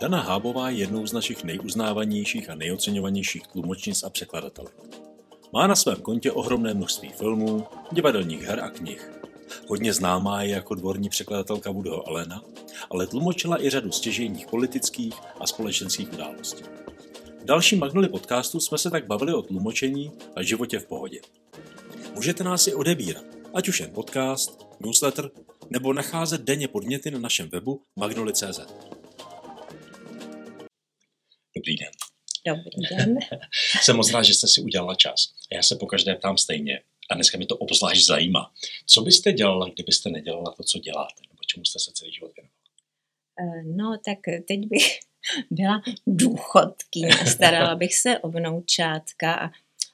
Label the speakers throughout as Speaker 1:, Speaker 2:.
Speaker 1: Dana Hábová je jednou z našich nejuznávanějších a nejoceňovanějších tlumočnic a překladatelek. Má na svém kontě ohromné množství filmů, divadelních her a knih. Hodně známá je jako dvorní překladatelka Woodyho Allena, ale tlumočila i řadu stěžejních politických a společenských událostí. V dalším Magnoli podcastu jsme se tak bavili o tlumočení a životě v pohodě. Můžete nás i odebírat, ať už jen podcast, newsletter, nebo nacházet denně podněty na našem webu magnoli.cz.
Speaker 2: Dobrý den.
Speaker 3: Dobrý den.
Speaker 2: Jsem moc rád, že jste si udělala čas. Já se po každé ptám stejně a dneska mi to obzvlášť zajímá. Co byste dělala, kdybyste nedělala to, co děláte? Nebo čemu jste se celý život věnovala?
Speaker 3: Eh, No, tak teď bych byla důchodkyně a starala bych se o vnoučátka a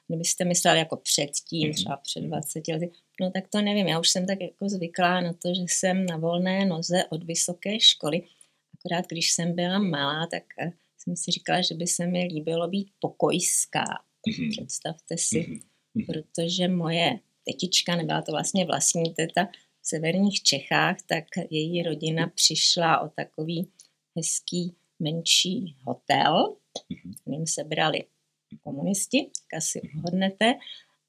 Speaker 3: kdybyste myslela jako předtím,
Speaker 2: Mhm.
Speaker 3: třeba před 20 lety, no tak to nevím, já už jsem tak jako zvyklá na to, že jsem na volné noze od vysoké školy, akorát když jsem byla malá, tak eh, jsem si říkala, že by se mi líbilo být pokojská.
Speaker 2: Mhm.
Speaker 3: Představte si,
Speaker 2: Mhm. Mhm.
Speaker 3: protože moje tetička, nebyla to vlastně vlastní teta v severních Čechách, tak její rodina přišla o takový hezký menší hotel,
Speaker 2: Mhm.
Speaker 3: kterým se brali komunisti, jak asi uhodnete,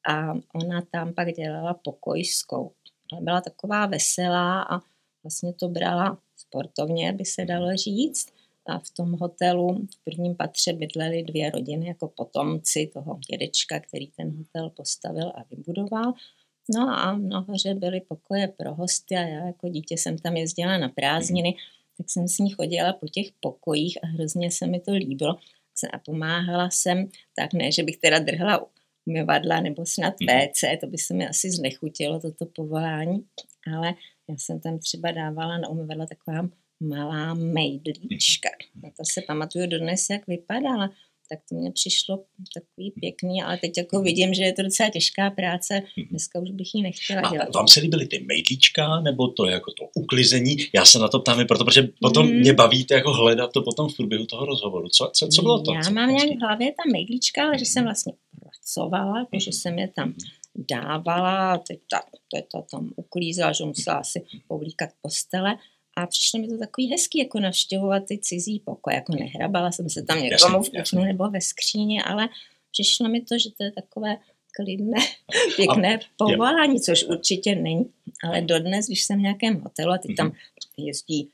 Speaker 3: a ona tam pak dělala pokojskou. Ale byla taková veselá a vlastně to brala sportovně, by se dalo říct. A v tom hotelu v prvním patře bydlely dvě rodiny jako potomci toho dědečka, který ten hotel postavil a vybudoval. No a nahoře byly pokoje pro hosty a já jako dítě jsem tam jezdila na prázdniny, tak jsem s ní chodila po těch pokojích a hrozně se mi to líbilo. A pomáhala jsem, tak ne, že bych teda drhla umyvadla nebo snad
Speaker 2: Mhm.
Speaker 3: WC, to by se mi asi znechutilo, toto povolání, ale já jsem tam třeba dávala na umyvadla taková malá mejdlíčka. Na to se pamatuju dodnes, jak vypadala. Tak to mně přišlo takový pěkný, ale teď jako vidím, že je to docela těžká práce. Dneska už bych ji nechtěla
Speaker 2: A
Speaker 3: dělat.
Speaker 2: vám se líbily ty mejdlíčka, nebo to jako to uklizení? Já se na to ptám, i proto, protože potom
Speaker 3: Mm.
Speaker 2: mě bavíte jako hledat to potom v průběhu toho rozhovoru. Co, co, co bylo to?
Speaker 3: Já
Speaker 2: co
Speaker 3: mám nějak
Speaker 2: vlastně?
Speaker 3: v hlavě ta mejdlíčka, ale že jsem
Speaker 2: Mhm.
Speaker 3: vlastně pracovala, jako že
Speaker 2: Mhm.
Speaker 3: jsem je tam dávala, teď ta, to tam uklízela, že musela asi povlíkat postele. A přišlo mi to takový hezký, jako navštěvovat ty cizí pokoje, jako nehrabala jsem se tam někomu v kuchnu nebo ve skříni, ale přišlo mi to, že to je takové klidné, pěkné povolání, což určitě není. Ale dodnes, když jsem v nějakém hotelu a teď tam jezdí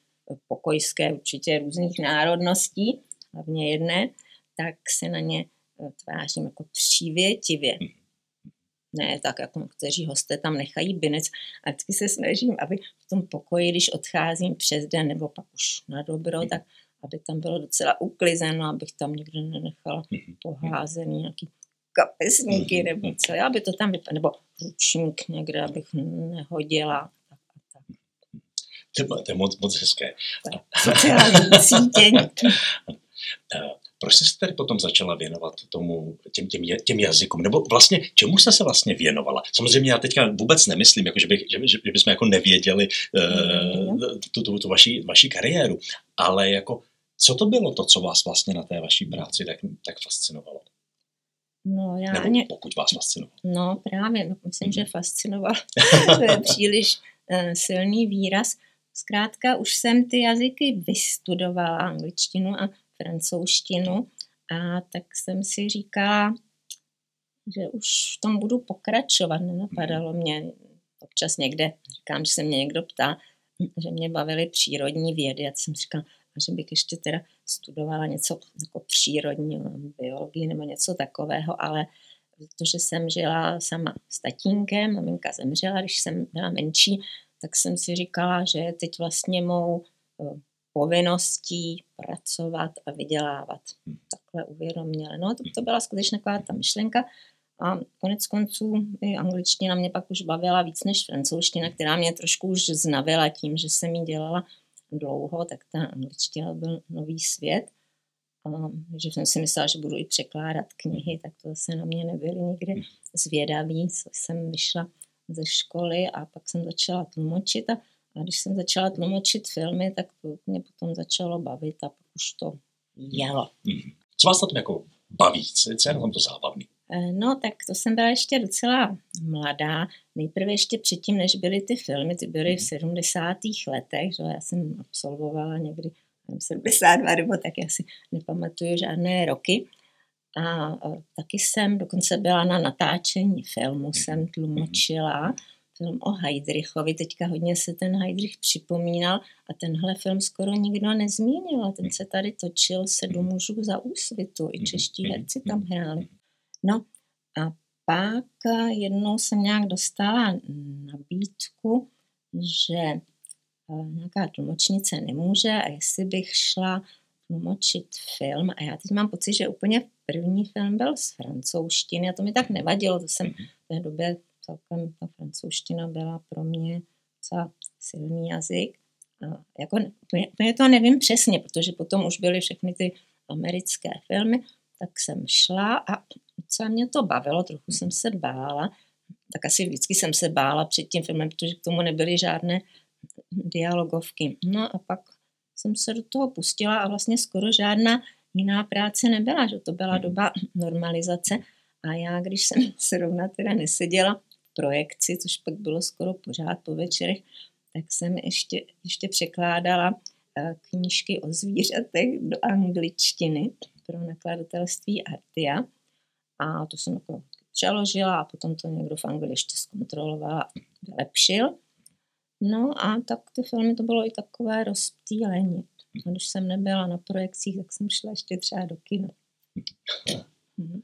Speaker 3: pokojské určitě různých národností, hlavně jedné, tak se na ně eh, tvářím jako přívětivě. Ne tak, jako někteří hosté tam nechají binec. A vždycky se snažím, aby v tom pokoji, když odcházím přes den nebo pak už na dobro, tak aby tam bylo docela uklizeno, abych tam někde nenechala
Speaker 2: Mhm.
Speaker 3: poházený nějaký kapesníky
Speaker 2: Mhm.
Speaker 3: nebo co, aby to tam vypadalo, nebo ručník někde, abych nehodila. Tak a tak.
Speaker 2: To, je- to je moc, moc hezké.
Speaker 3: Sociální cítění.
Speaker 2: Proč jste se tady potom začala věnovat tomu, těm, těm, těm jazykům? Nebo vlastně, čemu jste se vlastně věnovala? Samozřejmě já teďka vůbec nemyslím, jako že, bych, že, že, že bychom jako nevěděli uh, tu, tu, tu vaši, vaši kariéru, ale jako, co to bylo to, co vás vlastně na té vaší práci tak, tak fascinovalo?
Speaker 3: No já
Speaker 2: Nebo
Speaker 3: ani,
Speaker 2: pokud vás fascinovalo?
Speaker 3: no právě, no, myslím, že fascinoval. to je příliš uh, silný výraz. Zkrátka už jsem ty jazyky vystudovala, angličtinu a francouzštinu, a tak jsem si říkala, že už v tom budu pokračovat. Nenapadalo mě občas někde, říkám, že se mě někdo ptá, že mě bavily přírodní vědy, a jsem říkala, a že bych ještě teda studovala něco jako přírodní biologii nebo něco takového, ale protože jsem žila sama s tatínkem, maminka zemřela, když jsem byla menší, tak jsem si říkala, že je teď vlastně mou eh, povinností pracovat a vydělávat. Takhle uvědoměle. No, to, to byla skutečně taková ta myšlenka. A konec konců i angličtina mě pak už bavila víc než francouzština, která mě trošku už znavila tím, že jsem ji dělala dlouho, tak ta angličtina byl nový svět. A, že jsem si myslela, že budu i překládat knihy, tak to se na mě nebyli nikdy zvědaví, co jsem vyšla ze školy a pak jsem začala tlumočit a, a když jsem začala tlumočit filmy, tak to mě potom začalo bavit a pak už to jelo.
Speaker 2: Mhm. Co vás na tom jako baví? Co je na tom to zábavný?
Speaker 3: Eh, No, tak to jsem byla ještě docela mladá. Nejprve ještě předtím, než byly ty filmy, ty byly v 70. letech, že? já jsem absolvovala někdy 72 nebo tak, já si nepamatuju žádné roky. A, a taky jsem dokonce byla na natáčení filmu, jsem tlumočila film o Heidrichovi, teďka hodně se ten Heidrich připomínal a tenhle film skoro nikdo nezmínil. Ten se tady točil sedm mužů za úsvitu, i čeští herci tam hráli. No a pak jednou jsem nějak dostala nabídku, že eh, nějaká tlumočnice nemůže a jestli bych šla tlumočit film. A já teď mám pocit, že úplně první film byl z francouzštiny a to mi tak nevadilo, to jsem v té době celkem ta francouzština byla pro mě docela silný jazyk. A jako, úplně to nevím přesně, protože potom už byly všechny ty americké filmy, tak jsem šla a docela mě to bavilo, trochu jsem se bála, tak asi vždycky jsem se bála před tím filmem, protože k tomu nebyly žádné dialogovky. No a pak jsem se do toho pustila a vlastně skoro žádná jiná práce nebyla, že to byla doba normalizace a já, když jsem zrovna teda neseděla projekci, což pak bylo skoro pořád po večerech, tak jsem ještě, ještě překládala eh, knížky o zvířatech do angličtiny pro nakladatelství Artia. A to jsem jako přeložila a potom to někdo v Anglii ještě zkontroloval a vylepšil. No a tak ty filmy to bylo i takové rozptýlení. A když jsem nebyla na projekcích, tak jsem šla ještě třeba do kina.
Speaker 2: Mhm.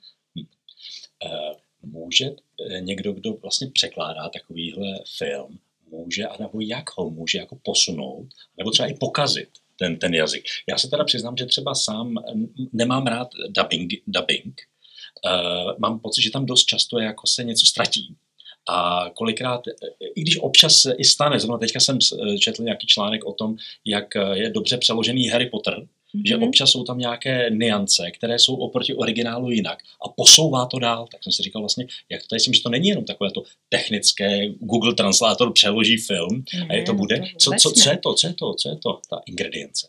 Speaker 2: Může eh, někdo, kdo vlastně překládá takovýhle film, může, anebo jak ho může jako posunout, nebo třeba i pokazit ten, ten jazyk. Já se teda přiznám, že třeba sám nemám rád dubbing, dubbing. Uh, mám pocit, že tam dost často jako se něco ztratí. A kolikrát, i když občas i stane, zrovna teďka jsem četl nějaký článek o tom, jak je dobře přeložený Harry Potter, mm-hmm. že občas jsou tam nějaké niance, které jsou oproti originálu jinak a posouvá to dál. Tak jsem si říkal vlastně, jak to je, že to není jenom takové to technické, Google Translator přeloží film ne, a je to bude. Co, co, co, je to, co je to, co je to, ta ingredience?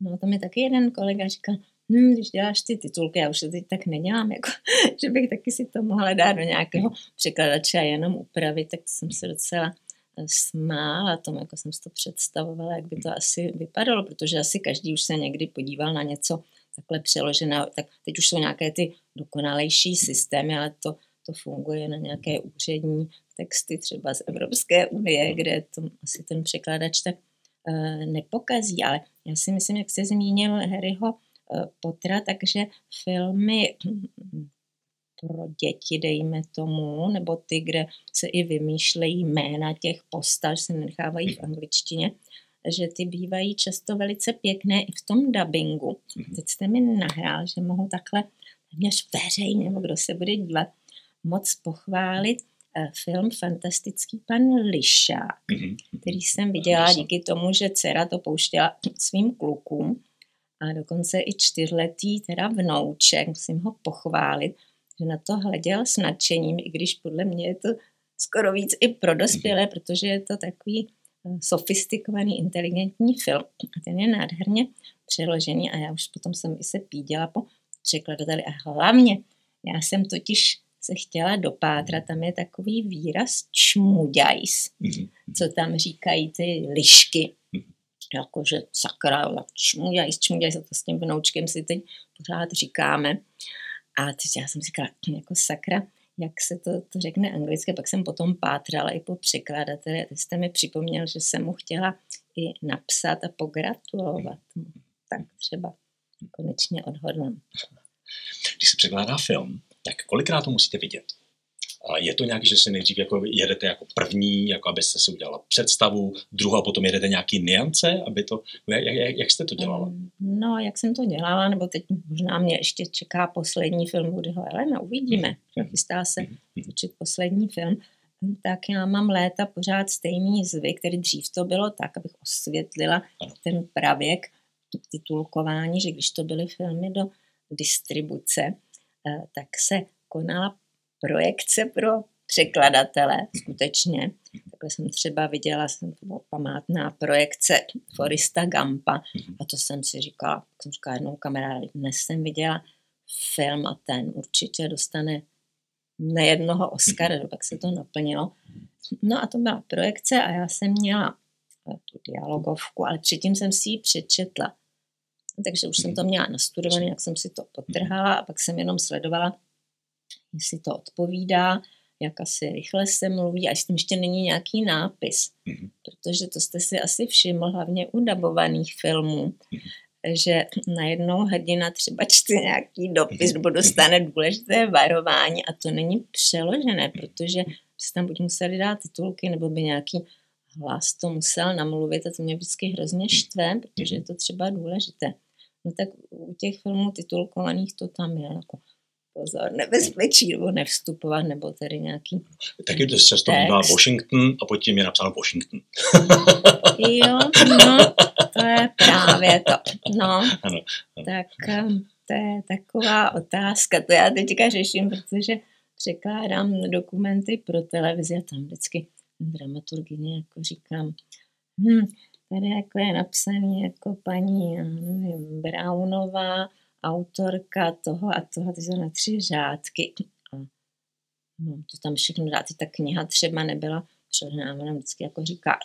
Speaker 3: No to mi taky jeden kolega říkal, hm, když děláš ty titulky, já už to teď tak nedělám, jako, že bych taky si to mohla dát do nějakého překladače a jenom upravit, tak to jsem se docela eh, smála tomu, jako jsem si to představovala, jak by to asi vypadalo, protože asi každý už se někdy podíval na něco takhle přeložené, tak teď už jsou nějaké ty dokonalejší systémy, ale to, to funguje na nějaké úřední texty třeba z Evropské unie, kde to asi ten překladač tak uh, nepokazí, ale já si myslím, jak jste zmínil Harryho Pottera, takže filmy pro děti, dejme tomu, nebo ty, kde se i vymýšlejí jména těch postav, se nechávají v angličtině, že ty bývají často velice pěkné i v tom dubbingu. Teď jste mi nahrál, že mohu takhle téměř veřejně, nebo kdo se bude dívat, moc pochválit eh, film Fantastický pan Lišák, který jsem viděla díky tomu, že dcera to pouštěla svým klukům a dokonce i čtyřletý teda vnouček, musím ho pochválit, že na to hleděl s nadšením, i když podle mě je to skoro víc i pro dospělé, protože je to takový eh, sofistikovaný, inteligentní film. A ten je nádherně přeložený a já už potom jsem i se píděla po překladateli a hlavně já jsem totiž se chtěla dopátrat, tam je takový výraz čmuďajs, mhm. co tam říkají ty lišky jakože sakra, čmuďaj, čmuďaj, to s tím vnoučkem si teď pořád říkáme. A teď já jsem říkala, jako sakra, jak se to, to řekne anglicky, pak jsem potom pátrala i po překladateli a teď jste mi připomněl, že jsem mu chtěla i napsat a pogratulovat. Tak třeba konečně odhodlám.
Speaker 2: Když se překládá film, tak kolikrát to musíte vidět? Je to nějaký, že si nejdřív jako jedete jako první, jako abyste si udělala představu, druhá a potom jedete nějaký niance, aby to, jak, jak, jak jste to dělala?
Speaker 3: No, jak jsem to dělala, nebo teď možná mě ještě čeká poslední film Woodyho Elena, uvidíme, mm-hmm. chystá se mm-hmm. točit poslední film, tak já mám léta pořád stejný zvyk, který dřív to bylo tak, abych osvětlila ten pravěk titulkování, že když to byly filmy do distribuce, eh, tak se konala projekce pro překladatele, skutečně. Takhle jsem třeba viděla, jsem to byla památná projekce Forista Gampa a to jsem si říkala, jsem říkala jednou kamarádi, dnes jsem viděla film a ten určitě dostane nejednoho Oscara, pak se to naplnilo. No a to byla projekce a já jsem měla tu dialogovku, ale předtím jsem si ji přečetla Takže už jsem to měla nastudované, jak jsem si to potrhala a pak jsem jenom sledovala, jestli to odpovídá, jak asi rychle se mluví a jestli ještě není nějaký nápis.
Speaker 2: Mhm.
Speaker 3: Protože to jste si asi všiml, hlavně u dabovaných filmů, že najednou hrdina třeba čte nějaký dopis nebo dostane důležité varování a to není přeložené, protože se tam buď museli dát titulky, nebo by nějaký hlas to musel namluvit a to mě vždycky hrozně štve, protože je to třeba důležité. No tak u těch filmů titulkovaných to tam je jako pozor, nebezpečí, nebo nevstupovat, nebo tady nějaký
Speaker 2: Taky to často bývá Washington a pod tím je napsáno Washington.
Speaker 3: Jo, no, to je právě to. No,
Speaker 2: Ano.
Speaker 3: tak um, to je taková otázka. To já teďka řeším, protože překládám dokumenty pro televizi a tam vždycky dramaturgině jako říkám, hm, tady jako je napsaný jako paní, nevím, Brownová, autorka toho a toho, ty jsou na tři řádky. A no, to tam všechno dá, ty ta kniha třeba nebyla přehodná, ona vždycky jako říká,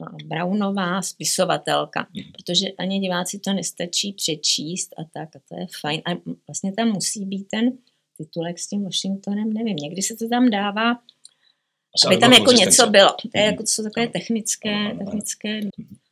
Speaker 3: no, Brownová spisovatelka, protože ani diváci to nestačí přečíst a tak, a to je fajn. A vlastně tam musí být ten titulek s tím Washingtonem, nevím, někdy se to tam dává, aby tam jako něco bylo. To je
Speaker 2: Mhm.
Speaker 3: jako, to jsou takové technické, technické.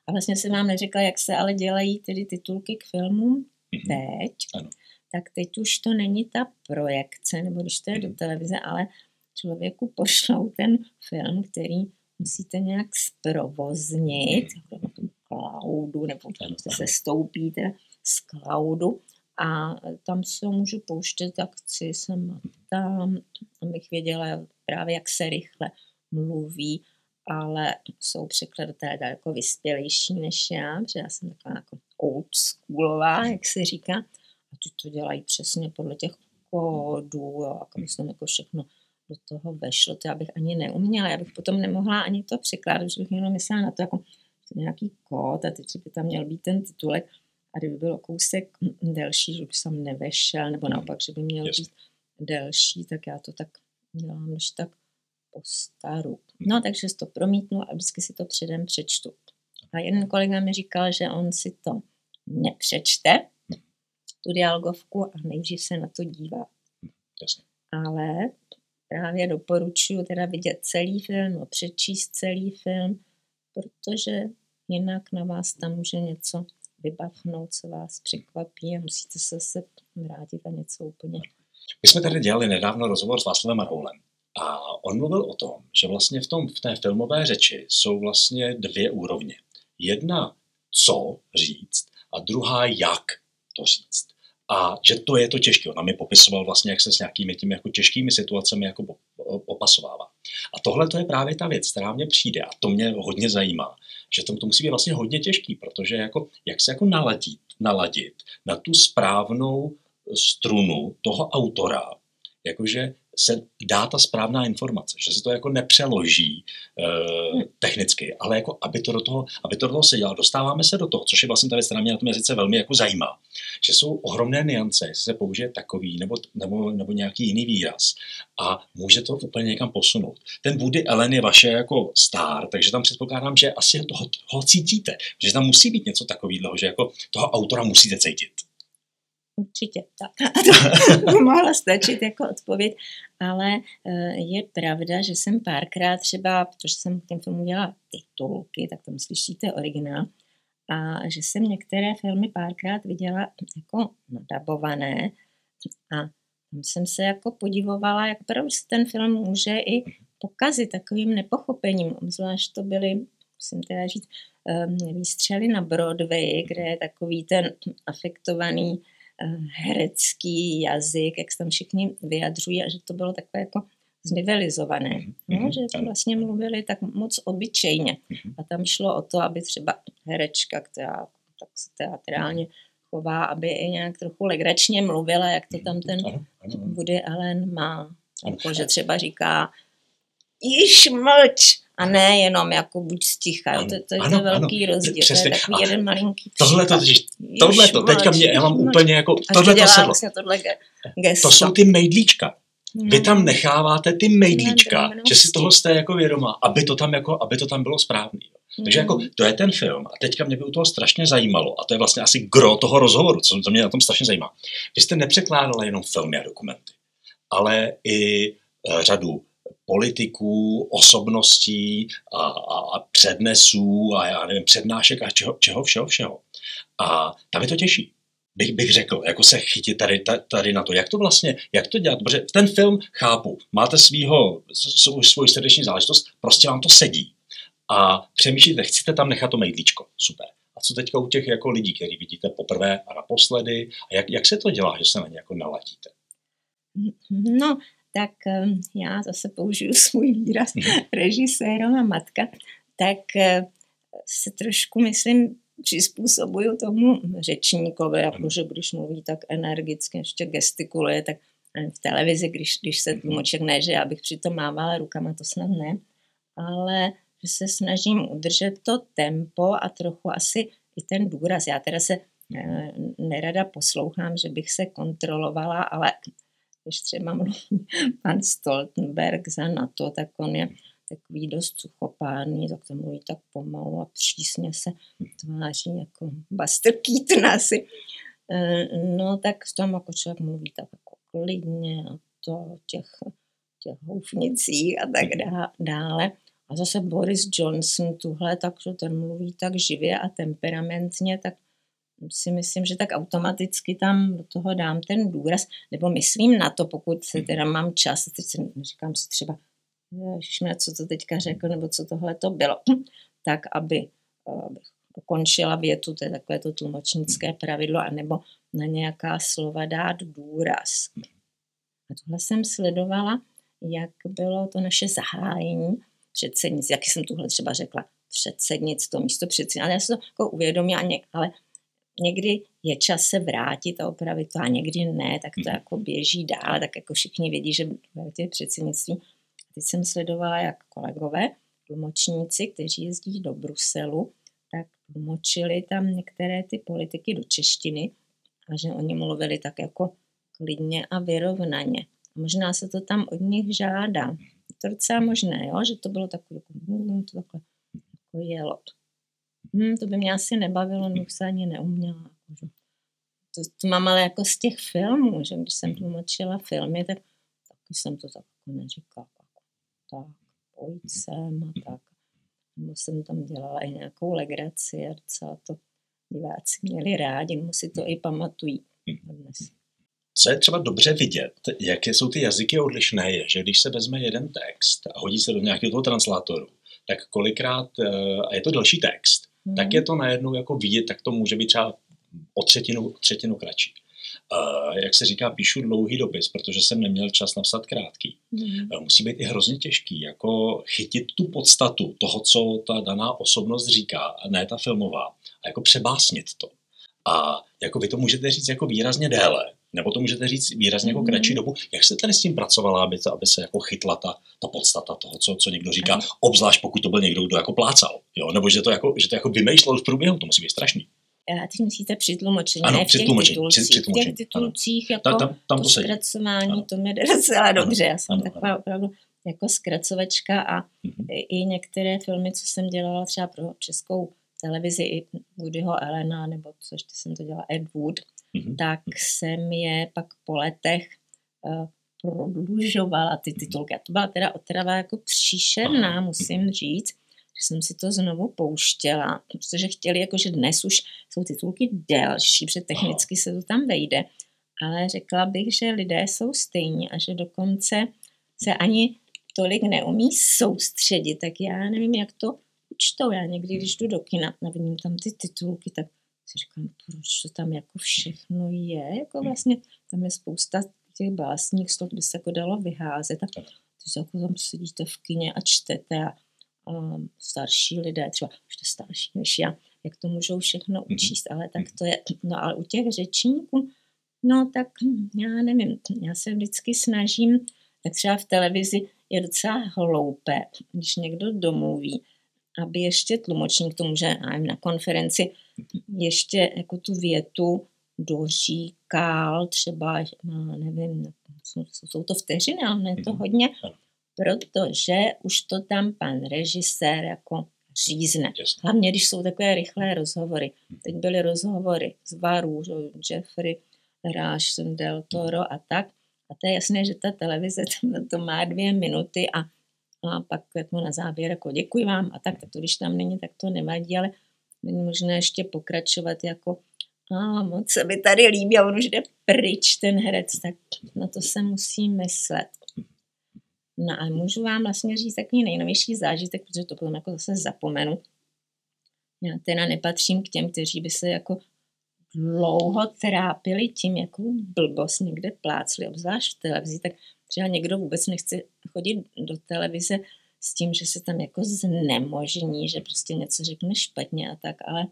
Speaker 3: A vlastně jsem vám neřekla, jak se ale dělají tedy titulky k filmům
Speaker 2: Mhm.
Speaker 3: teď.
Speaker 2: Ano.
Speaker 3: Tak teď už to není ta projekce, nebo když to je do
Speaker 2: Mhm.
Speaker 3: televize, ale člověku pošlou ten film, který musíte nějak zprovoznit, tom cloudu, nebo
Speaker 2: Ano,
Speaker 3: se
Speaker 2: ano.
Speaker 3: se stoupí teda z cloudu a tam se můžu pouštět, jak chci sem a tam, abych věděla právě, jak se rychle mluví, ale jsou překladatelé daleko vyspělejší než já, protože já jsem taková jako old schoolová, jak se říká, a ty to dělají přesně podle těch kódů, jo, jako myslím, jako všechno do toho vešlo, to já bych ani neuměla, já bych potom nemohla ani to překládat, že bych jenom myslela na to, jako to nějaký kód a teď by tam měl být ten titulek a kdyby byl kousek delší, že by tam nevešel, nebo naopak, že by měl
Speaker 2: Jasně.
Speaker 3: být delší, tak já to tak dělám, když tak po staru. No, takže si to promítnu a vždycky si to předem přečtu. A jeden kolega mi říkal, že on si to nepřečte, tu dialogovku, a nejdřív se na to dívá.
Speaker 2: Jasně.
Speaker 3: Ale právě doporučuji teda vidět celý film, no, přečíst celý film, protože jinak na vás tam může něco vybavnout, co vás překvapí a musíte se zase vrátit a něco úplně
Speaker 2: My jsme tady dělali nedávno rozhovor s Václavem Marhoulem a on mluvil o tom, že vlastně v, tom, v té filmové řeči jsou vlastně dvě úrovně. Jedna, co říct a druhá, jak to říct. A že to je to těžké. On nám mi popisoval vlastně, jak se s nějakými těmi jako těžkými situacemi jako po- popasovává. A tohle to je právě ta věc, která mě přijde a to mě hodně zajímá, že to, to musí být vlastně hodně těžký, protože jako, jak se jako naladit, naladit na tu správnou strunu toho autora, jakože se dá ta správná informace, že se to jako nepřeloží e, technicky, ale jako aby to do toho, aby to do toho se dělalo. Dostáváme se do toho, což je vlastně ta věc, která mě na tom jazyce velmi jako zajímá, že jsou ohromné niance, jestli se použije takový nebo, nebo, nebo nějaký jiný výraz a může to úplně někam posunout. Ten Woody Allen je vaše jako star, takže tam předpokládám, že asi toho, toho cítíte, že tam musí být něco takového, že jako toho autora musíte cítit.
Speaker 3: Určitě, tak. To by mohla stačit jako odpověď, ale eh, je pravda, že jsem párkrát třeba, protože jsem k těm filmům dělala titulky, tak tam slyšíte originál, a že jsem některé filmy párkrát viděla jako nadabované a tam jsem se jako podivovala, jak opravdu se ten film může i pokazit takovým nepochopením, obzvlášť to byly, musím teda říct, eh, výstřely na Broadway, kde je takový ten afektovaný herecký jazyk, jak se tam všichni vyjadřují a že to bylo takové jako znivelizované. No,
Speaker 2: Mhm,
Speaker 3: že vlastně mluvili tak moc obyčejně.
Speaker 2: Mhm.
Speaker 3: A tam šlo o to, aby třeba herečka, která tak se teatrálně chová, aby i nějak trochu legračně mluvila, jak to tam ten
Speaker 2: Ano, ano, ano.
Speaker 3: Woody Allen má. Jako, že třeba říká již mlč a ne jenom jako buď sticha.
Speaker 2: Ano,
Speaker 3: To, to je
Speaker 2: ano,
Speaker 3: to velký
Speaker 2: ano,
Speaker 3: rozdíl.
Speaker 2: přesně.
Speaker 3: To je takový
Speaker 2: A
Speaker 3: jeden malinký
Speaker 2: Tohle to,
Speaker 3: příklad.
Speaker 2: tohle to, teďka mě, já mám úplně jako, tohle to sedlo.
Speaker 3: vlastně tohle ge- gesto.
Speaker 2: To jsou ty mejdlíčka. Vy
Speaker 3: No.
Speaker 2: tam necháváte ty mejdlíčka,
Speaker 3: drobnosti.
Speaker 2: že si toho jste jako vědomá, aby to tam, jako, aby to tam bylo správný. Takže jako to je ten film a teďka mě by u toho strašně zajímalo a to je vlastně asi gro toho rozhovoru, co, mě na tom strašně zajímá. Vy jste nepřekládala jenom filmy a dokumenty, ale i e, řadu politiků, osobností a, a, a přednesů a já nevím, přednášek a čeho, čeho všeho, všeho. A tam je to těžší. Bych, bych řekl, jako se chytit tady, tady na to, jak to vlastně, jak to dělat, protože ten film chápu, máte svýho, svou, svou srdeční záležitost, prostě vám to sedí. A přemýšlíte, chcete tam nechat to mejdlíčko, super. A co teďka u těch jako lidí, který vidíte poprvé a naposledy, a jak, jak se to dělá, že se na ně jako naladíte?
Speaker 3: No, tak ehm, já zase použiju svůj výraz mhm. režisérova matka, tak eh, se trošku, myslím, přizpůsobuju tomu řečníkovi, jakože když mluví tak energicky, ještě gestikuluje, tak v televizi, když, když se tlumoček ne, že já bych přitom mávala rukama, to snad ne, ale že se snažím udržet to tempo a trochu asi i ten důraz. Já teda se eh, nerada poslouchám, že bych se kontrolovala, ale když třeba mluví pan Stoltenberg za NATO, tak on je takový dost suchopárný, tak to mluví tak pomalu a přísně se tváří jako Buster Keaton asi. E, no tak v tom jako člověk mluví tak jako klidně a to těch, těch houfnicích a tak dále. A zase Boris Johnson tuhle, takže ten mluví tak živě a temperamentně, tak si myslím, že tak automaticky tam do toho dám ten důraz, nebo myslím na to, pokud se teda mám čas, teď si říkám si třeba, ježišmě, co to teďka řekl, nebo co tohle to bylo, tak aby, abych dokončila větu, to je takové to tlumočnické pravidlo, anebo na nějaká slova dát důraz. A tohle jsem sledovala, jak bylo to naše zahájení předsednic, jak jsem tuhle třeba řekla, předsednic, to místo předsednic, ale já se to jako uvědomila, ale někdy je čas se vrátit a opravit to a někdy ne, tak to jako běží dál, tak jako všichni vědí, že je předsednictví Teď jsem sledovala, jak kolegové, tlumočníci, kteří jezdí do Bruselu, tak tlumočili tam některé ty politiky do češtiny a že oni mluvili tak jako klidně a vyrovnaně. A možná se to tam od nich žádá. Je to docela možné, jo? že to bylo takové, jako, hm, to takhle jako jelo. Hm, to by mě asi nebavilo, no se ani neuměla. To, to mám ale jako z těch filmů, že když jsem tlumočila filmy, tak taky jsem to tak jako neříkala tak, pojď sem a tak. Nebo jsem tam dělala i nějakou legraci a docela to diváci měli rádi, nebo si to i pamatují dnes.
Speaker 2: Co je třeba dobře vidět, jaké jsou ty jazyky odlišné, je, že když se vezme jeden text a hodí se do nějakého toho translátoru, tak kolikrát, eh, a je to další text, hmm. tak je to najednou jako vidět, tak to může být třeba o třetinu, třetinu kratší uh, jak se říká, píšu dlouhý dopis, protože jsem neměl čas napsat krátký. Mm. Uh, musí být i hrozně těžký, jako chytit tu podstatu toho, co ta daná osobnost říká, ne ta filmová, a jako přebásnit to. A jako vy to můžete říct jako výrazně déle, nebo to můžete říct výrazně jako kratší mhm. dobu. Jak se tady s tím pracovala, aby, to, aby se jako chytla ta, ta podstata toho, co, co někdo říká, obzvlášť pokud to byl někdo, kdo jako plácal, jo? nebo že to jako, že to jako vymýšlel v průběhu, to musí být strašný.
Speaker 3: A teď myslíte při tlumočení,
Speaker 2: ano,
Speaker 3: ne v těch
Speaker 2: titulcích.
Speaker 3: Při, v těch titulcích jako tam, tam to, to zkracování, ano. to mi jde docela dobře. Já jsem ano, taková ano. opravdu jako zkracovačka a mm-hmm. i některé filmy, co jsem dělala třeba pro českou televizi, i Woodyho Elena, nebo co ještě jsem to dělala, Ed Wood, mm-hmm. tak jsem je pak po letech uh, prodlužovala ty titulky. A to byla teda otrava jako příšerná, musím říct že jsem si to znovu pouštěla, protože chtěli, jakože dnes už jsou titulky delší, protože technicky se to tam vejde, ale řekla bych, že lidé jsou stejní a že dokonce se ani tolik neumí soustředit, tak já nevím, jak to učtou. Já někdy, když jdu do kina a vidím tam ty titulky, tak si říkám, proč to tam jako všechno je, jako vlastně tam je spousta těch básních, z toho by se jako dalo vyházet a ty jako tam sedíte v kině a čtete a um, starší lidé, třeba už to starší než já, jak to můžou všechno mhm. učíst, ale tak to je, no ale u těch řečníků, no tak já nevím, já se vždycky snažím, tak třeba v televizi je docela hloupé, když někdo domluví, aby ještě tlumočník to může nevím, na konferenci ještě jako tu větu doříkal třeba, no, nevím, jsou, jsou to vteřiny, ale ne to mhm. hodně, protože už to tam pan režisér jako řízne. Hlavně, když jsou takové rychlé rozhovory. Teď byly rozhovory z jo, Jeffrey, Ráš, Del Toro a tak. A to je jasné, že ta televize to má dvě minuty a, a pak jako na závěr jako děkuji vám a tak, tak to když tam není, tak to nevadí, ale není možné ještě pokračovat jako a moc se mi tady líbí a on už jde pryč, ten herec, tak na to se musí myslet. No a můžu vám vlastně říct takový nejnovější zážitek, protože to potom jako zase zapomenu. Já teda nepatřím k těm, kteří by se jako dlouho trápili tím, jakou blbost někde plácli, obzvlášť v televizi, tak třeba někdo vůbec nechce chodit do televize s tím, že se tam jako znemožní, že prostě něco řekne špatně a tak, ale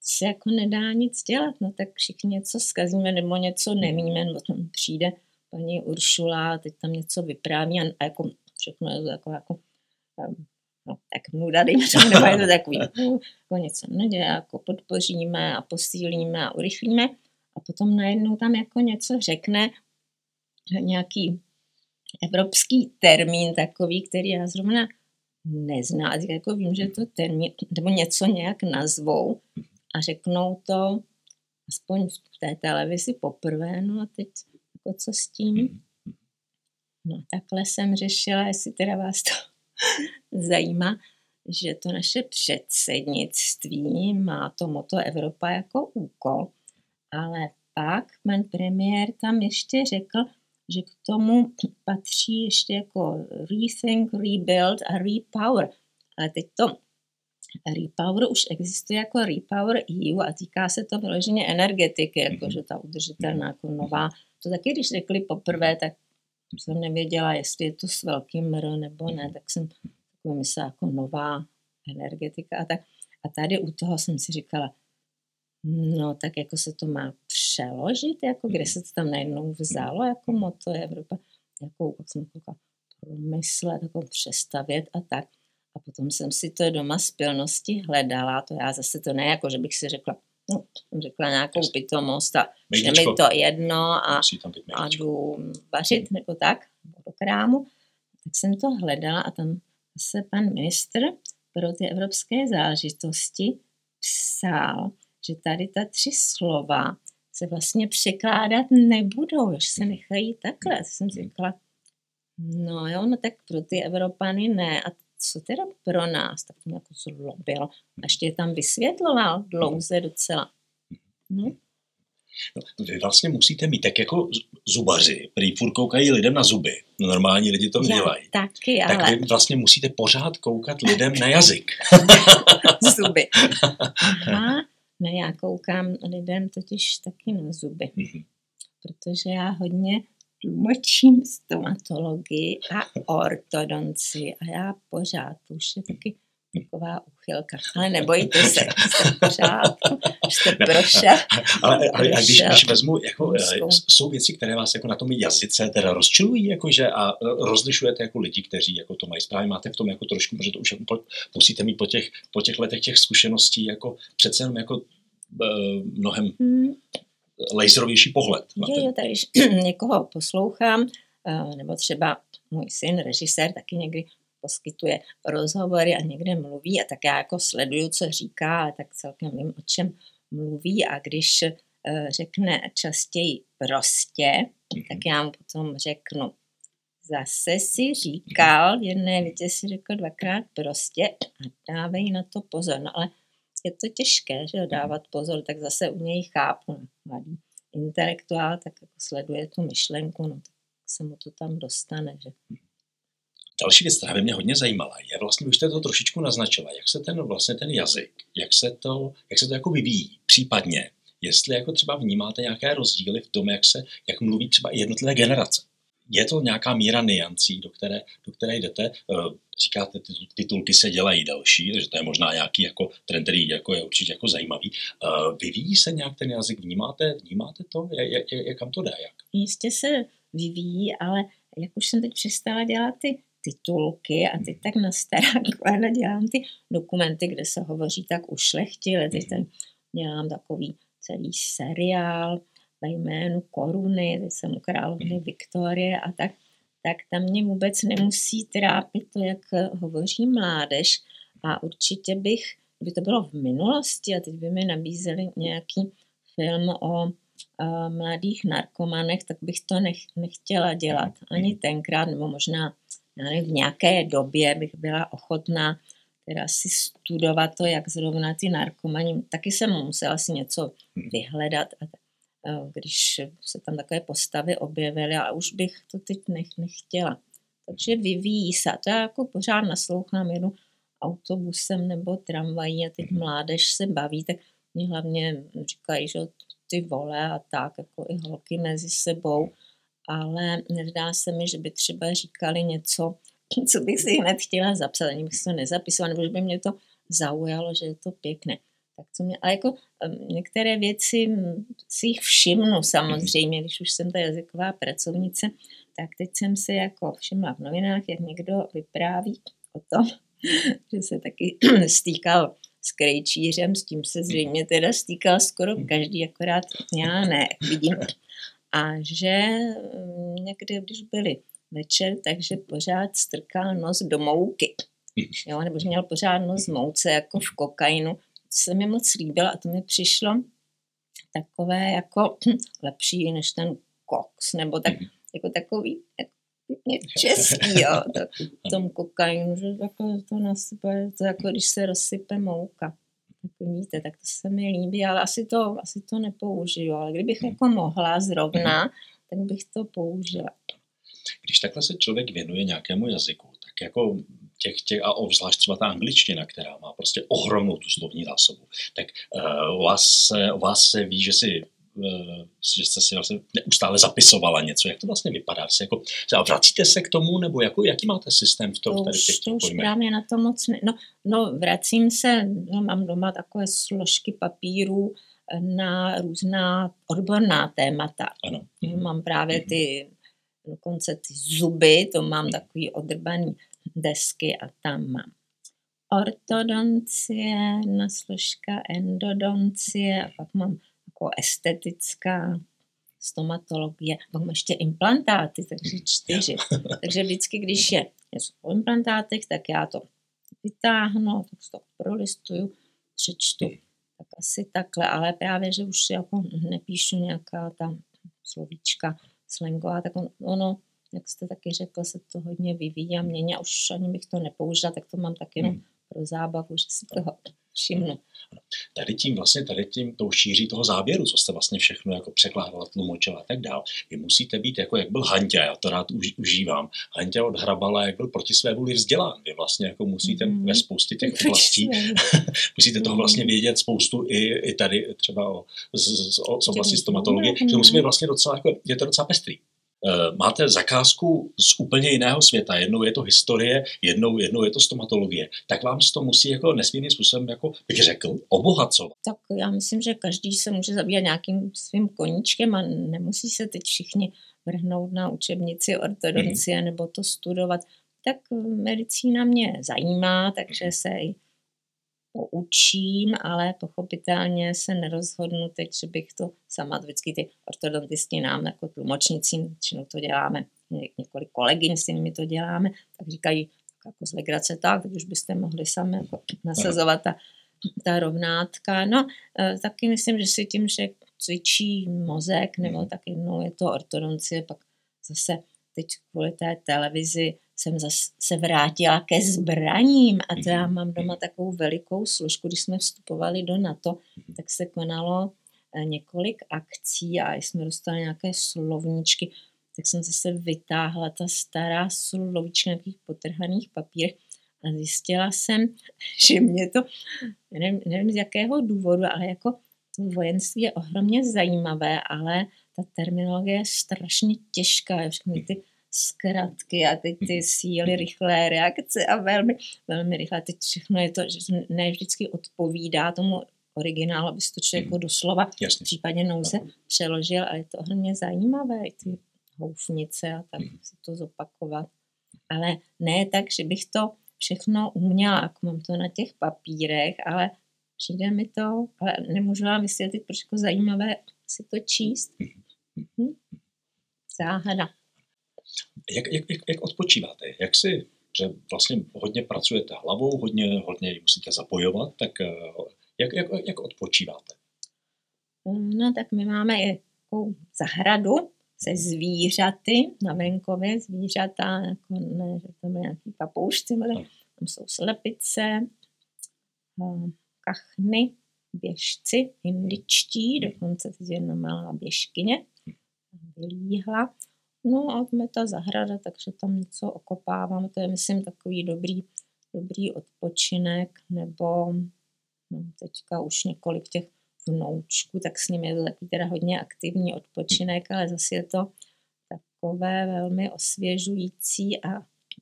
Speaker 3: se jako nedá nic dělat, no tak všichni něco zkazíme nebo něco nemíme, nebo tam přijde paní Uršula, teď tam něco vypráví a, a jako všechno je to jako, jako no, tak nuda, dejme tomu, nebo je to takový, jako něco neděje, jako podpoříme a posílíme a urychlíme. A potom najednou tam jako něco řekne, nějaký evropský termín takový, který já zrovna neznám, jako vím, že to termín, nebo něco nějak nazvou a řeknou to aspoň v té televizi poprvé, no a teď jako co s tím? No takhle jsem řešila, jestli teda vás to zajímá, že to naše předsednictví má to moto Evropa jako úkol, ale pak pan premiér tam ještě řekl, že k tomu patří ještě jako rethink, rebuild a repower. Ale teď to repower už existuje jako repower EU a týká se to vyloženě energetiky, jakože ta udržitelná jako nová. To taky, když řekli poprvé, tak jsem nevěděla, jestli je to s velkým R nebo ne, tak jsem myslela jako nová energetika a tak. A tady u toho jsem si říkala, no tak jako se to má přeložit, jako kde se to tam najednou vzalo, jako moto Evropa, jako pak jsem koukala, promyslet, jako přestavět a tak. A potom jsem si to doma z pilnosti hledala, to já zase to ne, jako že bych si řekla, no, jsem řekla nějakou pitomost a je mi to jedno a, a jdu vařit nebo tak, do krámu. Tak jsem to hledala a tam se pan ministr pro ty evropské záležitosti psal, že tady ta tři slova se vlastně překládat nebudou, že se nechají takhle. Tak jsem si říkala, no jo, no tak pro ty Evropany ne. A co teda pro nás? Tak to mě jako zlobilo. A ještě je tam vysvětloval dlouze docela. No.
Speaker 2: No, vy vlastně musíte mít tak jako zubaři, který furt koukají lidem na zuby. No, normální lidi to nedělají.
Speaker 3: taky,
Speaker 2: ale... Tak vy vlastně musíte pořád koukat lidem na jazyk.
Speaker 3: zuby. Aha, ne, já koukám lidem totiž taky na zuby. Mm-hmm. Protože já hodně tlumočím stomatologii a ortodonci a já pořád, to už je taky taková uchylka. Ale nebojte se, jste pořád, jste prošel.
Speaker 2: Ale, ale když, když vezmu, jako, eh, jsou věci, které vás jako na tom jazyce teda rozčilují, jakože a eh, rozlišujete jako lidi, kteří jako to mají správně, máte v tom jako trošku, protože to už jako musíte mít po těch, po těch letech těch zkušeností jako přece jenom jako uh, mnohem hmm. laserovější pohled.
Speaker 3: Jo, jo, tak když někoho poslouchám, nebo třeba můj syn, režisér, taky někdy poskytuje rozhovory a někde mluví a tak já jako sleduju, co říká, a tak celkem vím, o čem mluví a když uh, řekne častěji prostě, mm-hmm. tak já mu potom řeknu, zase si říkal, v jedné větě si řekl dvakrát prostě a dávej na to pozor. No ale je to těžké, že dávat pozor, tak zase u něj chápu, mladý intelektuál, tak jako sleduje tu myšlenku, no tak se mu to tam dostane, že
Speaker 2: Další věc, která by mě hodně zajímala, je vlastně, už jste to trošičku naznačila, jak se ten vlastně ten jazyk, jak se to, jak se to jako vyvíjí, případně, jestli jako třeba vnímáte nějaké rozdíly v tom, jak se, jak mluví třeba jednotlivé generace. Je to nějaká míra niancí, do které, do které jdete? Eh, říkáte, ty titulky se dělají další, že to je možná nějaký jako trend, který jako je určitě jako zajímavý. Eh, vyvíjí se nějak ten jazyk? Vnímáte, vnímáte to? Jak, jak, jak kam to jde? Jak?
Speaker 3: Jistě se vyvíjí, ale jak už jsem teď přestala dělat ty titulky a teď tak na stará dělám ty dokumenty, kde se hovoří tak ušlechtile, teď ten dělám takový celý seriál ve jménu Koruny, teď jsem u královny Viktorie a tak, tak tam mě vůbec nemusí trápit to, jak hovoří mládež, A určitě bych, kdyby to bylo v minulosti a teď by mi nabízeli nějaký film o uh, mladých narkomanech, tak bych to nech, nechtěla dělat. Ani tenkrát, nebo možná v nějaké době bych byla ochotná teda si studovat to, jak zrovna ty narkomani, taky jsem musela si něco vyhledat, a, a když se tam takové postavy objevily, a už bych to teď nech, nechtěla. Takže vyvíjí se. To já jako pořád naslouchám, jedu autobusem nebo tramvají a teď mládež se baví, tak mě hlavně říkají, že ty vole a tak, jako i holky mezi sebou, ale nezdá se mi, že by třeba říkali něco, co bych si hned chtěla zapsat, ani bych si to nezapisovala, nebo že by mě to zaujalo, že je to pěkné. Tak co mě, ale jako některé věci si jich všimnu samozřejmě, když už jsem ta jazyková pracovnice, tak teď jsem si jako všimla v novinách, jak někdo vypráví o tom, že se taky stýkal s krejčířem, s tím se zřejmě teda stýkal skoro každý, akorát já ne, vidím. A že někdy, když byli večer, takže pořád strkal nos do mouky. Jo, nebo že měl pořád nos mouce, jako v kokainu. To se mi moc líbilo a to mi přišlo takové jako lepší než ten koks, nebo tak, jako takový jako český, jo, to, tom kokainu, že jako to nasype, to jako když se rozsype mouka. Víte, tak to se mi líbí, ale asi to, asi to nepoužiju, ale kdybych jako mohla zrovna, tak bych to použila.
Speaker 2: Když takhle se člověk věnuje nějakému jazyku, tak jako těch, těch a obzvlášť třeba ta angličtina, která má prostě ohromnou tu slovní zásobu, tak uh, u, vás u vás se ví, že si že jste si vlastně neustále zapisovala něco. Jak to vlastně vypadá? Jsi jako, a vracíte se k tomu, nebo jako, jaký máte systém v tom?
Speaker 3: To,
Speaker 2: tady
Speaker 3: už, to už právě na to moc ne. No, no vracím se, no, mám doma takové složky papíru na různá odborná témata.
Speaker 2: Ano.
Speaker 3: Mám právě ty dokonce ty zuby, to mám takový odrbaný desky a tam mám ortodoncie, na složka endodoncie a pak mám jako estetická stomatologie, pak mám ještě implantáty, takže čtyři. Takže vždycky, když je něco o implantátech, tak já to vytáhnu, tak to prolistuju, přečtu. Tak asi takhle, ale právě, že už jako nepíšu nějaká ta slovíčka, slangová, tak on, ono, jak jste taky řekl, se to hodně vyvíjí a mění a už ani bych to nepoužila, tak to mám tak jenom hmm. pro zábavu, že si toho všimnu.
Speaker 2: Tady tím vlastně, tady tím tou šíří toho záběru, co jste vlastně všechno jako překládala, tlumočila a tak dál. Vy musíte být jako, jak byl Hantě, já to rád už, užívám. Hantě od Hrabala, jak byl proti své vůli vzdělán. Vy vlastně jako musíte mm. ve spoustě těch oblastí, musíte toho vlastně vědět spoustu i, i tady třeba o, z, z, o, z oblasti stomatologie, že musí být vlastně docela, jako, je to docela pestrý. Eh, máte zakázku z úplně jiného světa, jednou je to historie, jednou, jednou je to stomatologie, tak vám to musí jako nesmírným způsobem, jako bych řekl, obohacovat.
Speaker 3: Tak já myslím, že každý se může zabývat nějakým svým koníčkem a nemusí se teď všichni vrhnout na učebnici ortodoncie mm. nebo to studovat. Tak medicína mě zajímá, takže se i poučím, ale pochopitelně se nerozhodnu teď, že bych to sama, vždycky ty ortodontisti nám jako tlumočníci, většinou to děláme, několik kolegyň s nimi to děláme, tak říkají, tak jako z legrace tak, už byste mohli sami jako nasazovat ta, ta rovnátka. No, e, taky myslím, že si tím, že cvičí mozek, nebo hmm. tak jednou je to ortodoncie, pak zase teď kvůli té televizi jsem zase se vrátila ke zbraním a to já mhm. mám doma takovou velikou složku. Když jsme vstupovali do NATO, mhm. tak se konalo eh, několik akcí a jsme dostali nějaké slovníčky, tak jsem zase vytáhla ta stará slovíčka na nějakých potrhaných papírech a zjistila jsem, že mě to, nevím, nevím z jakého důvodu, ale jako to vojenství je ohromně zajímavé, ale ta terminologie je strašně těžká, všechny ty zkratky a teď ty síly, rychlé reakce a velmi, velmi rychle. Teď všechno je to, že ne vždycky odpovídá tomu originálu, aby to člověk jako doslova
Speaker 2: Jasně.
Speaker 3: v případě nouze no. přeložil, ale je to ohromně zajímavé, i ty houfnice a tak mm. si to zopakovat. Ale ne tak, že bych to všechno uměla, jako mám to na těch papírech, ale přijde mi to, ale nemůžu vám vysvětlit, proč jako zajímavé si to číst. Hm? Záhada.
Speaker 2: Jak, jak, jak, jak odpočíváte? Jak si že vlastně hodně pracujete hlavou, hodně, hodně musíte zapojovat, tak eh, jak, jak, jak odpočíváte?
Speaker 3: No tak my máme takovou zahradu se zvířaty na venkově, zvířata, jako ne, že tam je nějaký papoušci, ale tam jsou slepice, eh, kachny, běžci, indičtí, dokonce teď jedna malá běžkyně, vylíhla. No a tam je ta zahrada, takže tam něco okopávám. To je, myslím, takový dobrý, dobrý odpočinek, nebo no, teďka už několik těch vnoučků, tak s nimi je to takový teda hodně aktivní odpočinek, ale zase je to takové velmi osvěžující a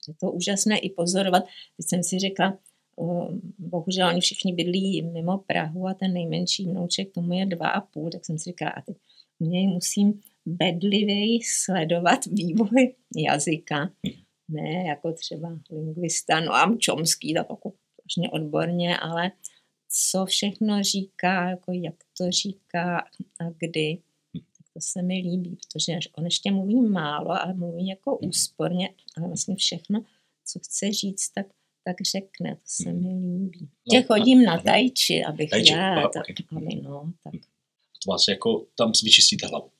Speaker 3: je to úžasné i pozorovat. Teď jsem si řekla, bohužel oni všichni bydlí mimo Prahu a ten nejmenší vnouček tomu je dva a půl, tak jsem si říkala, a teď něj musím bedlivěji sledovat vývoj jazyka. Ne jako třeba lingvista Noam Chomsky, tak jako vlastně odborně, ale co všechno říká, jako jak to říká a kdy. To se mi líbí, protože on ještě mluví málo, ale mluví jako úsporně, ale vlastně všechno, co chce říct, tak tak řekne, to se mi líbí. No, chodím na tajči, abych tajči, já, tak, aby no, tak.
Speaker 2: To vás jako, tam si vyčistíte hlavu.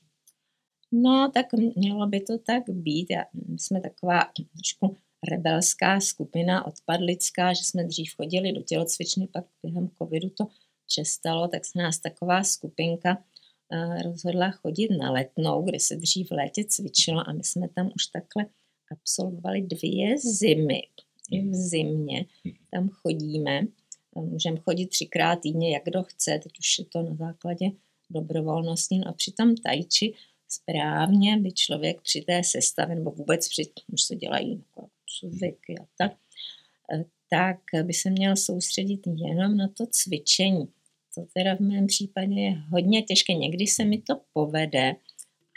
Speaker 3: No, tak mělo by to tak být. Já, jsme taková trošku rebelská skupina, odpadlická, že jsme dřív chodili do tělocvičny, pak během covidu to přestalo, tak se nás taková skupinka uh, rozhodla chodit na letnou, kde se dřív v létě cvičilo a my jsme tam už takhle absolvovali dvě zimy. I v zimě tam chodíme. Můžeme chodit třikrát týdně, jak kdo chce, teď už je to na základě dobrovolnosti. No a při tom tajči správně by člověk při té sestavě, nebo vůbec při, už se dělají jako cviky a tak, eh, tak by se měl soustředit jenom na to cvičení. To teda v mém případě je hodně těžké. Někdy se mi to povede,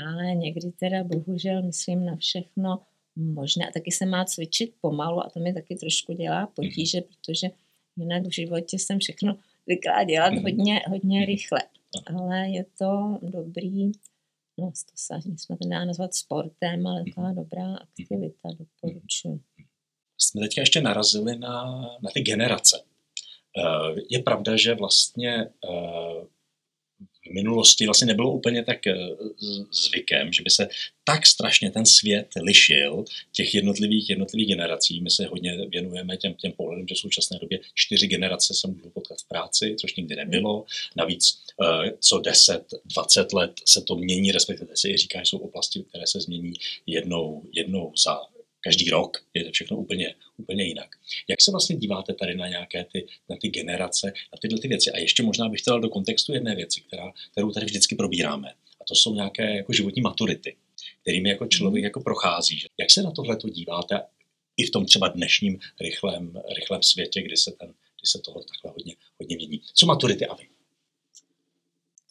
Speaker 3: ale někdy teda bohužel myslím na všechno možné. A taky se má cvičit pomalu a to mi taky trošku dělá potíže, protože jinak v životě jsem všechno zvyklá dělat mhm. hodně, hodně mhm. rychle. Ale je to dobrý no, to se to nazvat sportem, ale taková mhm. dobrá aktivita, doporučuji.
Speaker 2: Jsme teďka ještě narazili na, na ty generace. Eh, je pravda, že vlastně eh, v minulosti vlastně nebylo úplně tak eh, zvykem, že by se tak strašně ten svět lišil těch jednotlivých, jednotlivých generací. My se hodně věnujeme těm, těm pohledům, že v současné době čtyři generace se můžou potkat v práci, což nikdy nebylo. Navíc eh, co 10, 20 let se to mění, respektive se i říká, že jsou oblasti, které se změní jednou, jednou za každý rok je to všechno úplně, úplně jinak. Jak se vlastně díváte tady na nějaké ty, na ty generace, na tyhle ty věci? A ještě možná bych chtěl do kontextu jedné věci, která, kterou tady vždycky probíráme. A to jsou nějaké jako životní maturity, kterými jako člověk jako prochází. Jak se na tohle díváte i v tom třeba dnešním rychlém, rychlém světě, kdy se, ten, kdy se toho takhle hodně, hodně mění? Co maturity a vy?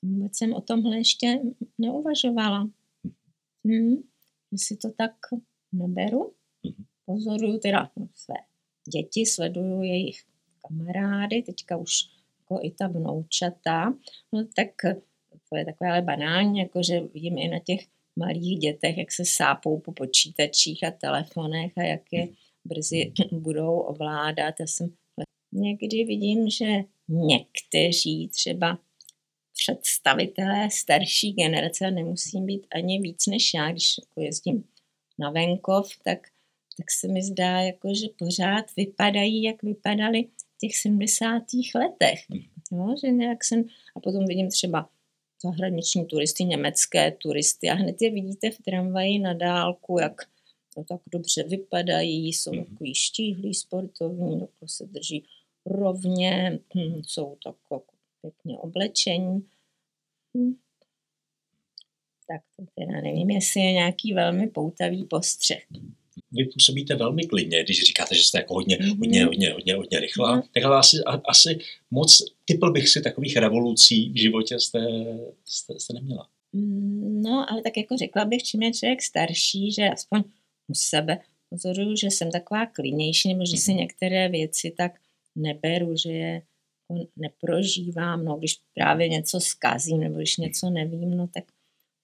Speaker 3: Vůbec jsem o tomhle ještě neuvažovala. Hmm, si to tak neberu pozoruju teda své děti, sleduju jejich kamarády, teďka už jako i ta vnoučata, no tak to je takové ale banální, jako že vidím i na těch malých dětech, jak se sápou po počítačích a telefonech a jak je brzy budou ovládat. Já jsem někdy vidím, že někteří třeba představitelé starší generace, nemusím být ani víc než já, když jako jezdím na venkov, tak tak se mi zdá, jako, že pořád vypadají, jak vypadali v těch 70. letech. No, že nějak jsem, a potom vidím třeba zahraniční turisty, německé turisty a hned je vidíte v tramvaji na dálku, jak to tak dobře vypadají, jsou mhm. takový štíhlí, sportovní, jako se drží rovně, hm, jsou tak jako pěkně oblečení. Hm. Tak to teda nevím, jestli je nějaký velmi poutavý postřeh
Speaker 2: vy působíte velmi klidně, když říkáte, že jste jako hodně, mm-hmm. hodně, hodně, hodně, hodně rychlá, mm-hmm. tak ale asi, asi moc typl bych si takových revolucí v životě jste, jste, jste neměla.
Speaker 3: Mm, no, ale tak jako řekla bych, čím je člověk starší, že aspoň u sebe pozoruju, že jsem taková klidnější, nebo že si mhm. některé věci tak neberu, že je jako neprožívám, no, když právě něco zkazím, nebo když něco nevím, no tak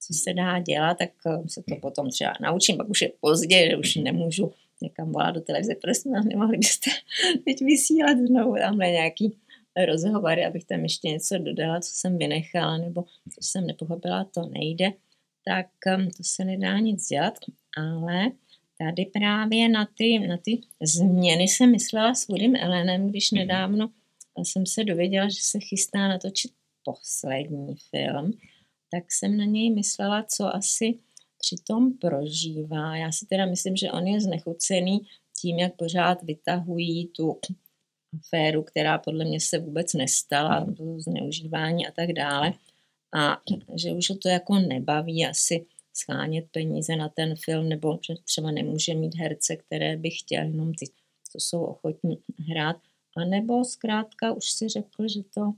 Speaker 3: co se dá dělat, tak eh, se to potom třeba naučím, pak už je pozdě, že už nemůžu někam volat do televize, prosím vás, nemohli byste teď vysílat znovu. Tamhle nějaký rozhovory, abych tam ještě něco dodala, co jsem vynechala, nebo co jsem nepochopila, to nejde, tak um, to se nedá nic dělat, ale tady právě na ty, na ty změny jsem myslela s Woodym Ellenem, když mhm. nedávno jsem se dověděla, že se chystá natočit poslední film, tak jsem na něj myslela, co asi přitom prožívá. Já si teda myslím, že on je znechucený tím, jak pořád vytahují tu aféru, která podle mě se vůbec nestala, to zneužívání a tak dále. A že už ho to jako nebaví asi schánět peníze na ten film, nebo že třeba nemůže mít herce, které by chtěl, jenom ty, co jsou ochotní hrát. A nebo zkrátka už si řekl, že to,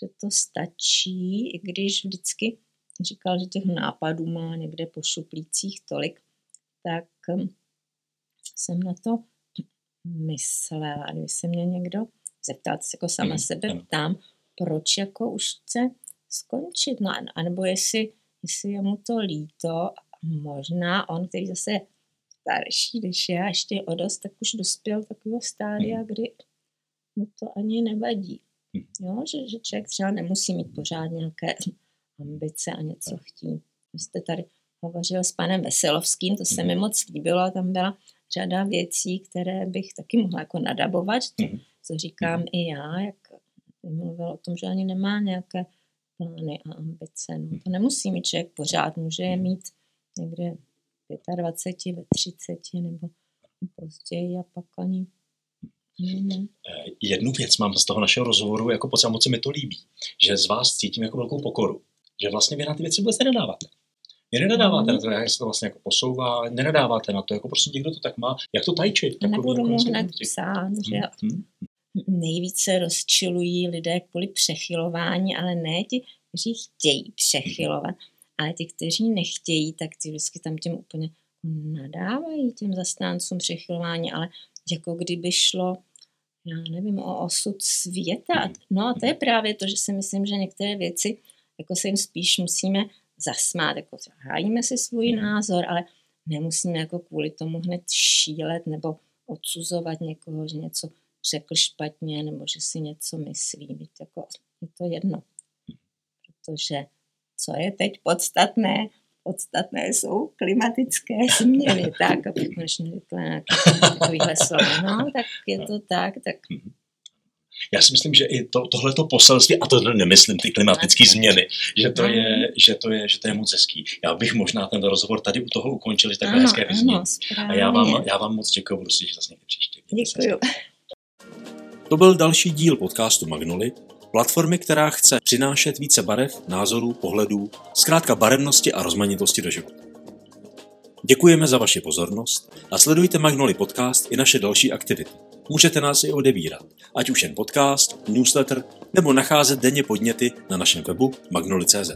Speaker 3: že to stačí, i když vždycky říkal, že těch nápadů má někde po šuplících tolik, tak hm, jsem na to myslela. Když se mě někdo zeptat, jako sama mm, sebe ptám, proč jako už chce skončit, no anebo jestli, jestli je mu to líto, možná on, který zase je starší, když já ještě o dost, tak už dospěl takového stádia, mm. kdy mu to ani nevadí. Mm. Jo, že, že člověk třeba nemusí mít pořád nějaké ambice a něco chtít. Vy jste tady hovořil s panem Veselovským, to se mi mhm. moc líbilo, tam byla řada věcí, které bych taky mohla jako nadabovat, mhm. co říkám i já, jak mluvil o tom, že ani nemá nějaké plány a ambice. No, to nemusí mít člověk pořád, může je mít někde 25, ve 30 nebo později a pak ani
Speaker 2: Mm. Jednu věc mám z toho našeho rozhovoru, jako pocit, moc se mi to líbí, že z vás cítím jako velkou pokoru že vlastně vy na ty věci vůbec nenadáváte. Vy nenadáváte mm. na to, jak se to vlastně jako posouvá, nenadáváte na to, jako prostě někdo to tak má, jak to tajčit.
Speaker 3: Jako Nebudu mu hned psát, že hmm. nejvíce rozčilují lidé kvůli přechylování, ale ne ti, kteří chtějí přechylovat, ale ti, kteří nechtějí, tak ty vždycky tam těm úplně nadávají těm zastáncům přechylování, ale jako kdyby šlo já nevím, o osud světa. No a to je právě to, že si myslím, že některé věci jako se jim spíš musíme zasmát, jako hájíme si svůj mhm. názor, ale nemusíme jako kvůli tomu hned šílet nebo odsuzovat někoho, že něco řekl špatně nebo že si něco myslí. Jako, je to jedno. Protože co je teď podstatné? Podstatné jsou klimatické změny. Tak, abych konečně řekla nějaké takovýhle slovo. No, tak je to tak, tak
Speaker 2: mhm. Já si myslím, že i to, tohleto poselství, a to nemyslím ty klimatické změny, že to, je, že, to je, že to je moc hezký. Já bych možná ten rozhovor tady u toho ukončil, že takhle hezké vyznění. A já vám, já vám moc děkuji, budu si zase někdy příště.
Speaker 3: Děkuji.
Speaker 1: To byl další díl podcastu Magnoli, platformy, která chce přinášet více barev, názorů, pohledů, zkrátka barevnosti a rozmanitosti do života. Děkujeme za vaši pozornost a sledujte Magnoli podcast i naše další aktivity. Můžete nás i odebírat, ať už jen podcast, newsletter, nebo nacházet denně podněty na našem webu magnoli.cz.